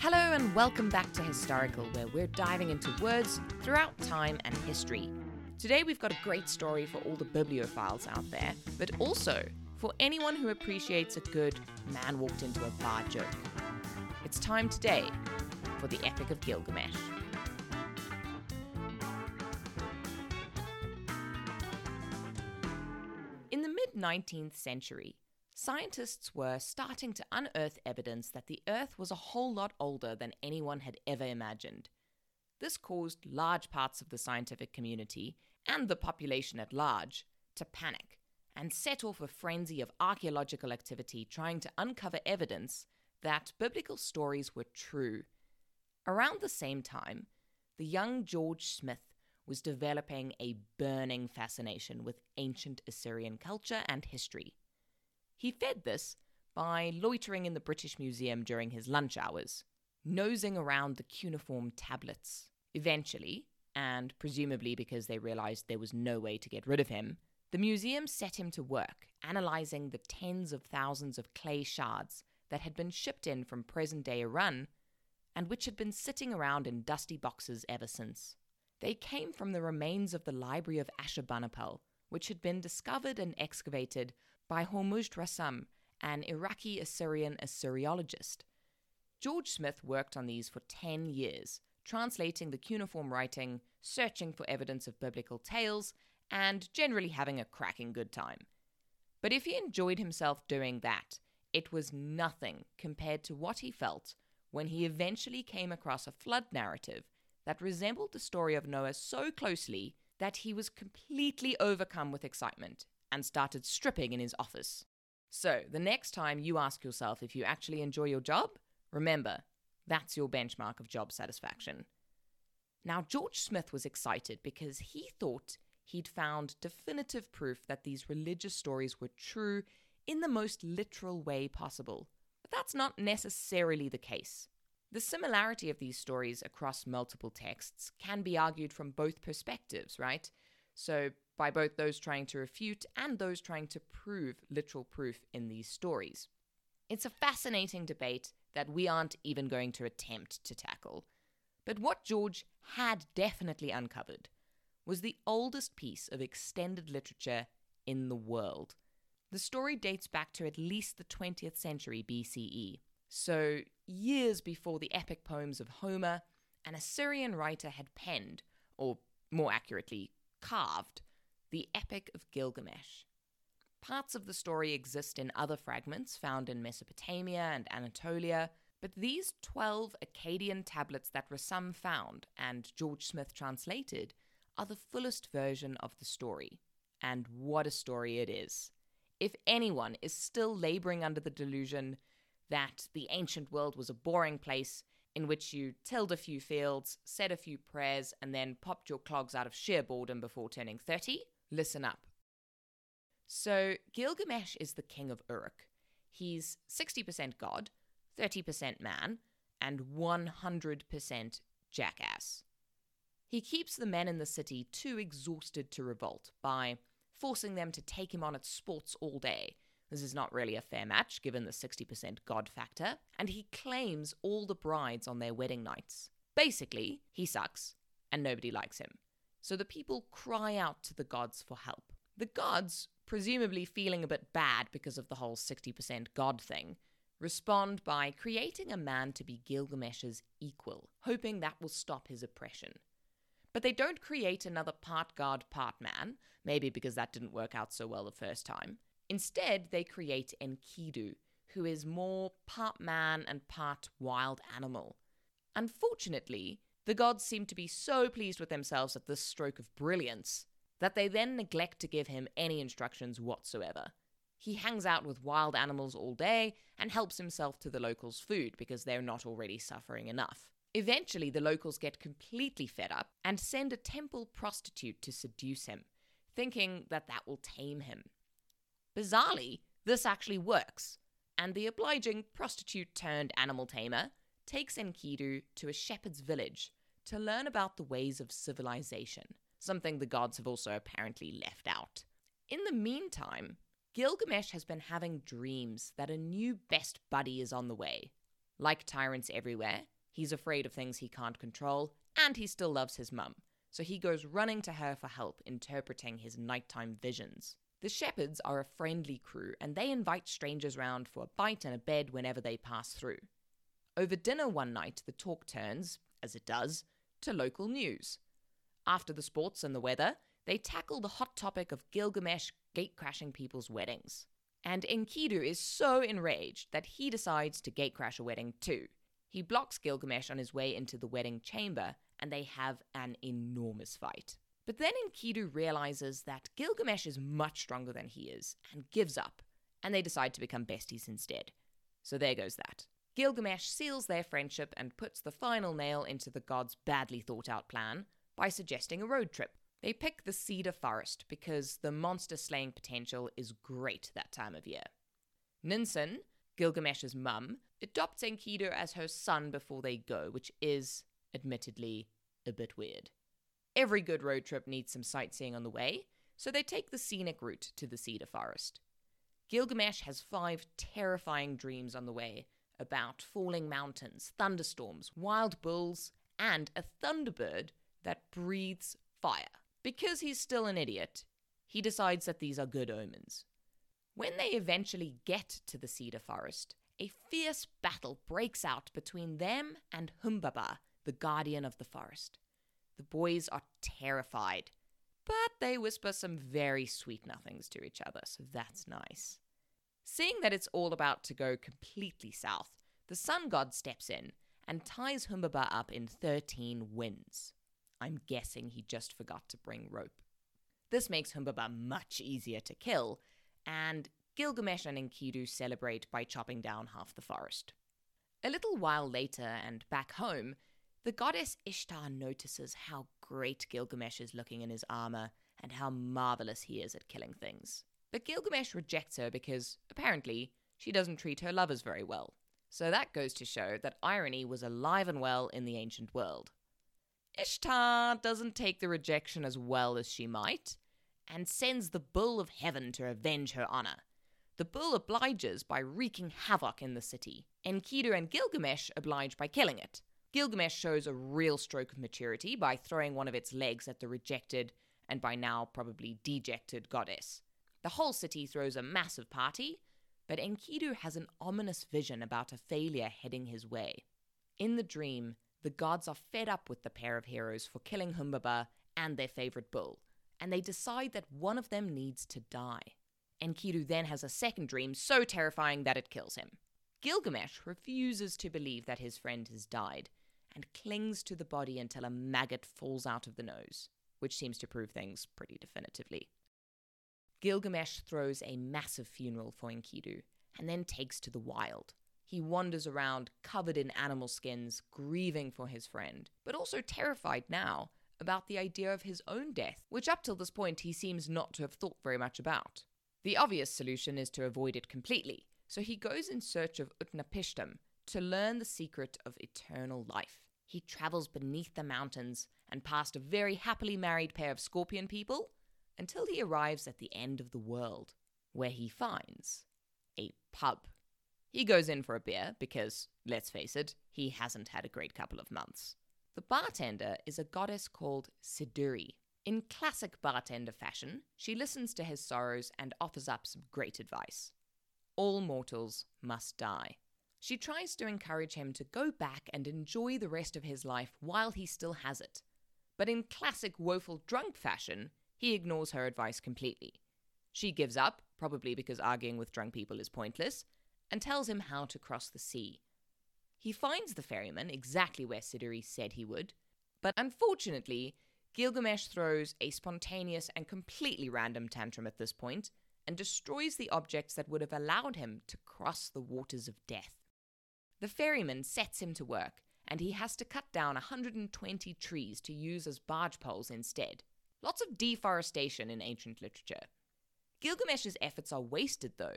Hello and welcome back to Historical, where we're diving into words throughout time and history. Today we've got a great story for all the bibliophiles out there, but also for anyone who appreciates a good man walked into a bar joke. It's time today for the Epic of Gilgamesh. In the mid 19th century, scientists were starting to unearth evidence that the Earth was a whole lot older than anyone had ever imagined. This caused large parts of the scientific community and the population at large to panic and set off a frenzy of archaeological activity trying to uncover evidence that biblical stories were true. Around the same time, the young George Smith was developing a burning fascination with ancient Assyrian culture and history. He fed this by loitering in the British Museum during his lunch hours, nosing around the cuneiform tablets. Eventually, and presumably because they realized there was no way to get rid of him, the museum set him to work analyzing the tens of thousands of clay shards that had been shipped in from present day Iran and which had been sitting around in dusty boxes ever since. They came from the remains of the library of Ashurbanipal, which had been discovered and excavated by Hormuzd Rassam, an Iraqi Assyrian Assyriologist. George Smith worked on these for 10 years, translating the cuneiform writing, searching for evidence of biblical tales, and generally having a cracking good time. But if he enjoyed himself doing that, it was nothing compared to what he felt when he eventually came across a flood narrative that resembled the story of Noah so closely that he was completely overcome with excitement and started stripping in his office. So, the next time you ask yourself if you actually enjoy your job, remember, that's your benchmark of job satisfaction. Now, George Smith was excited because he thought he'd found definitive proof that these religious stories were true in the most literal way possible. But that's not necessarily the case. The similarity of these stories across multiple texts can be argued from both perspectives, right? So, by both those trying to refute and those trying to prove literal proof in these stories. It's a fascinating debate that we aren't even going to attempt to tackle. But what George had definitely uncovered was the oldest piece of extended literature in the world. The story dates back to at least the 20th century BCE, so years before the epic poems of Homer, an Assyrian writer had penned, or more accurately, carved, the Epic of Gilgamesh. Parts of the story exist in other fragments found in Mesopotamia and Anatolia, but these 12 Akkadian tablets that Rassam found and George Smith translated are the fullest version of the story. And what a story it is. If anyone is still laboring under the delusion that the ancient world was a boring place in which you tilled a few fields, said a few prayers, and then popped your clogs out of sheer boredom before turning 30, listen up. So, Gilgamesh is the king of Uruk. He's 60% god, 30% man, and 100% jackass. He keeps the men in the city too exhausted to revolt by forcing them to take him on at sports all day. This is not really a fair match given the 60% god factor, and he claims all the brides on their wedding nights. Basically, he sucks, and nobody likes him. So the people cry out to the gods for help. The gods, presumably feeling a bit bad because of the whole 60% god thing, respond by creating a man to be Gilgamesh's equal, hoping that will stop his oppression. But they don't create another part god, part man, maybe because that didn't work out so well the first time. Instead, they create Enkidu, who is more part man and part wild animal. Unfortunately, the gods seem to be so pleased with themselves at this stroke of brilliance that they then neglect to give him any instructions whatsoever. He hangs out with wild animals all day and helps himself to the locals' food because they're not already suffering enough. Eventually, the locals get completely fed up and send a temple prostitute to seduce him, thinking that that will tame him. Bizarrely, this actually works, and the obliging prostitute turned animal tamer takes Enkidu to a shepherd's village to learn about the ways of civilization, something the gods have also apparently left out. In the meantime, Gilgamesh has been having dreams that a new best buddy is on the way. Like tyrants everywhere, he's afraid of things he can't control, and he still loves his mum, so he goes running to her for help interpreting his nighttime visions. The shepherds are a friendly crew, and they invite strangers round for a bite and a bed whenever they pass through. Over dinner one night, the talk turns, as it does, to local news. After the sports and the weather, they tackle the hot topic of Gilgamesh gatecrashing people's weddings. And Enkidu is so enraged that he decides to gatecrash a wedding too. He blocks Gilgamesh on his way into the wedding chamber, and they have an enormous fight. But then Enkidu realizes that Gilgamesh is much stronger than he is and gives up, and they decide to become besties instead. So there goes that. Gilgamesh seals their friendship and puts the final nail into the god's badly thought out plan by suggesting a road trip. They pick the cedar forest because the monster slaying potential is great that time of year. Ninsun, Gilgamesh's mum, adopts Enkidu as her son before they go, which is, admittedly, a bit weird. Every good road trip needs some sightseeing on the way, so they take the scenic route to the cedar forest. Gilgamesh has five terrifying dreams on the way about falling mountains, thunderstorms, wild bulls, and a thunderbird that breathes fire. Because he's still an idiot, he decides that these are good omens. When they eventually get to the cedar forest, a fierce battle breaks out between them and Humbaba, the guardian of the forest. The boys are terrified, but they whisper some very sweet nothings to each other, so that's nice. Seeing that it's all about to go completely south, the sun god steps in and ties Humbaba up in 13 winds. I'm guessing he just forgot to bring rope. This makes Humbaba much easier to kill, and Gilgamesh and Enkidu celebrate by chopping down half the forest. A little while later, and back home, the goddess Ishtar notices how great Gilgamesh is looking in his armor and how marvelous he is at killing things. But Gilgamesh rejects her because, apparently, she doesn't treat her lovers very well. So that goes to show that irony was alive and well in the ancient world. Ishtar doesn't take the rejection as well as she might, and sends the bull of heaven to avenge her honor. The bull obliges by wreaking havoc in the city. Enkidu and Gilgamesh oblige by killing it. Gilgamesh shows a real stroke of maturity by throwing one of its legs at the rejected and by now probably dejected goddess. The whole city throws a massive party, but Enkidu has an ominous vision about a failure heading his way. In the dream, the gods are fed up with the pair of heroes for killing Humbaba and their favorite bull, and they decide that one of them needs to die. Enkidu then has a second dream so terrifying that it kills him. Gilgamesh refuses to believe that his friend has died and clings to the body until a maggot falls out of the nose, which seems to prove things pretty definitively. Gilgamesh throws a massive funeral for Enkidu and then takes to the wild. He wanders around covered in animal skins, grieving for his friend, but also terrified now about the idea of his own death, which up till this point he seems not to have thought very much about. The obvious solution is to avoid it completely, so he goes in search of Utnapishtim, to learn the secret of eternal life. He travels beneath the mountains and past a very happily married pair of scorpion people until he arrives at the end of the world, where he finds a pub. He goes in for a beer because, let's face it, he hasn't had a great couple of months. The bartender is a goddess called Siduri. In classic bartender fashion, she listens to his sorrows and offers up some great advice. All mortals must die. She tries to encourage him to go back and enjoy the rest of his life while he still has it. But in classic woeful drunk fashion, he ignores her advice completely. She gives up, probably because arguing with drunk people is pointless, and tells him how to cross the sea. He finds the ferryman exactly where Siduri said he would, but unfortunately, Gilgamesh throws a spontaneous and completely random tantrum at this point and destroys the objects that would have allowed him to cross the waters of death. The ferryman sets him to work, and he has to cut down 120 trees to use as barge poles instead. Lots of deforestation in ancient literature. Gilgamesh's efforts are wasted, though,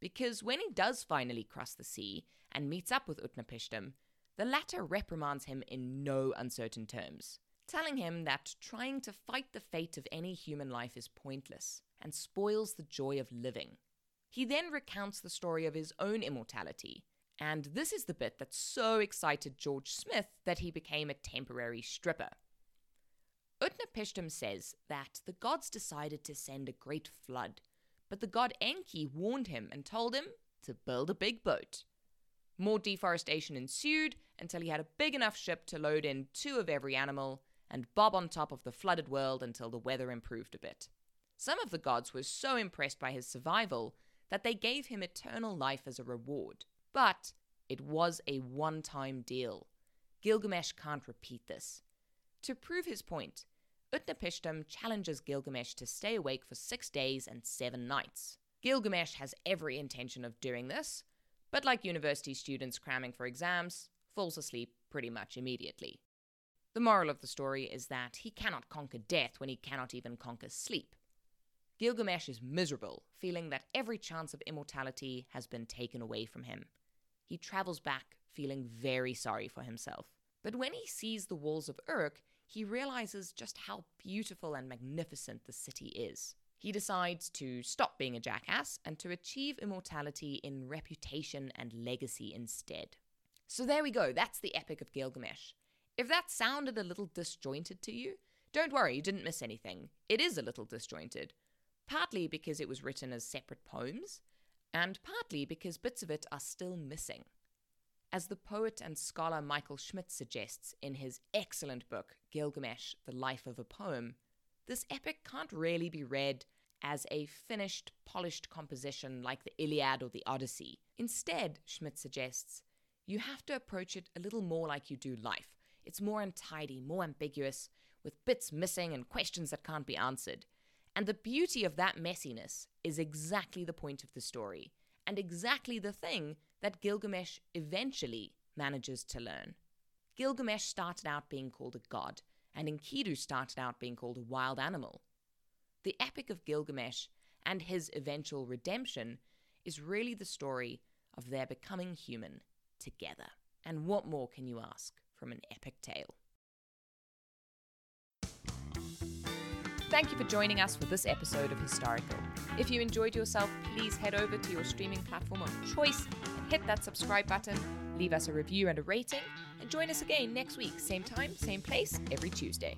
because when he does finally cross the sea and meets up with Utnapishtim, the latter reprimands him in no uncertain terms, telling him that trying to fight the fate of any human life is pointless and spoils the joy of living. He then recounts the story of his own immortality And this is the bit that so excited George Smith that he became a temporary stripper. Utnapishtim says that the gods decided to send a great flood, but the god Enki warned him and told him to build a big boat. More deforestation ensued until he had a big enough ship to load in two of every animal and bob on top of the flooded world until the weather improved a bit. Some of the gods were so impressed by his survival that they gave him eternal life as a reward. But it was a one time deal. Gilgamesh can't repeat this. To prove his point, Utnapishtim challenges Gilgamesh to stay awake for six days and seven nights. Gilgamesh has every intention of doing this, but like university students cramming for exams, falls asleep pretty much immediately. The moral of the story is that he cannot conquer death when he cannot even conquer sleep. Gilgamesh is miserable, feeling that every chance of immortality has been taken away from him. He travels back, feeling very sorry for himself. But when he sees the walls of Uruk, he realizes just how beautiful and magnificent the city is. He decides to stop being a jackass and to achieve immortality in reputation and legacy instead. So there we go, that's the Epic of Gilgamesh. If that sounded a little disjointed to you, don't worry, you didn't miss anything. It is a little disjointed, partly because it was written as separate poems, and partly because bits of it are still missing. As the poet and scholar Michael Schmidt suggests in his excellent book, Gilgamesh The Life of a Poem, this epic can't really be read as a finished, polished composition like the Iliad or the Odyssey. Instead, Schmidt suggests, you have to approach it a little more like you do life. It's more untidy, more ambiguous, with bits missing and questions that can't be answered. And the beauty of that messiness is exactly the point of the story, and exactly the thing that Gilgamesh eventually manages to learn. Gilgamesh started out being called a god, and Enkidu started out being called a wild animal. The Epic of Gilgamesh and his eventual redemption is really the story of their becoming human together. And what more can you ask from an epic tale? Thank you for joining us for this episode of Historical. If you enjoyed yourself, please head over to your streaming platform of choice and hit that subscribe button, leave us a review and a rating, and join us again next week, same time, same place, every Tuesday.